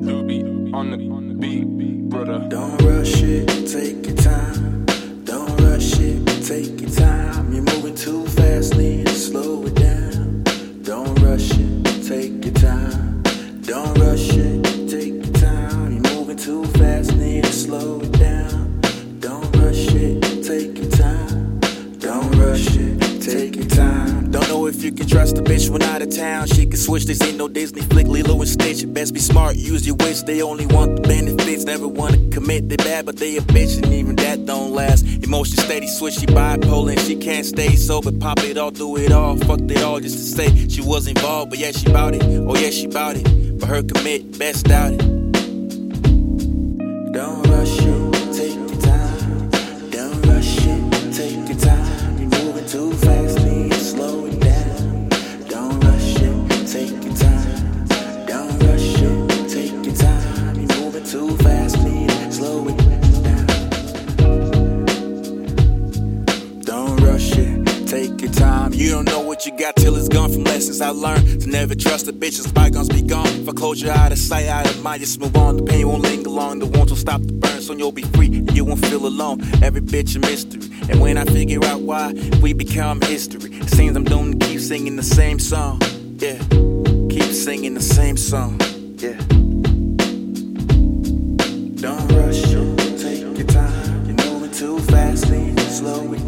Luby on the beat, brother. Don't rush it, take your time. A bitch when out of town. She can switch, this ain't no Disney flick. Lilo and Stitch, You best be smart, use your wits. They only want the benefits, never wanna commit. They bad, but they a bitch, and even that don't last. Emotion steady, switch, she bipolar, and she can't stay sober. Pop it all, do it all, fucked it all just to say she was involved. But yeah, she bout it, oh yeah, she bout it. But her commit, best doubt it. take your time. You don't know what you got till it's gone from lessons I learned. To never trust the bitches, bygones be gone. Foreclosure your eyes, sight, out of mind. Just move on. The pain won't linger long. The wounds will stop the burn. Soon you'll be free and you won't feel alone. Every bitch a mystery. And when I figure out why, we become history. It seems I'm doomed to keep singing the same song. Yeah, keep singing the same song. Yeah. Don't rush, take your time. You're moving too fast, slow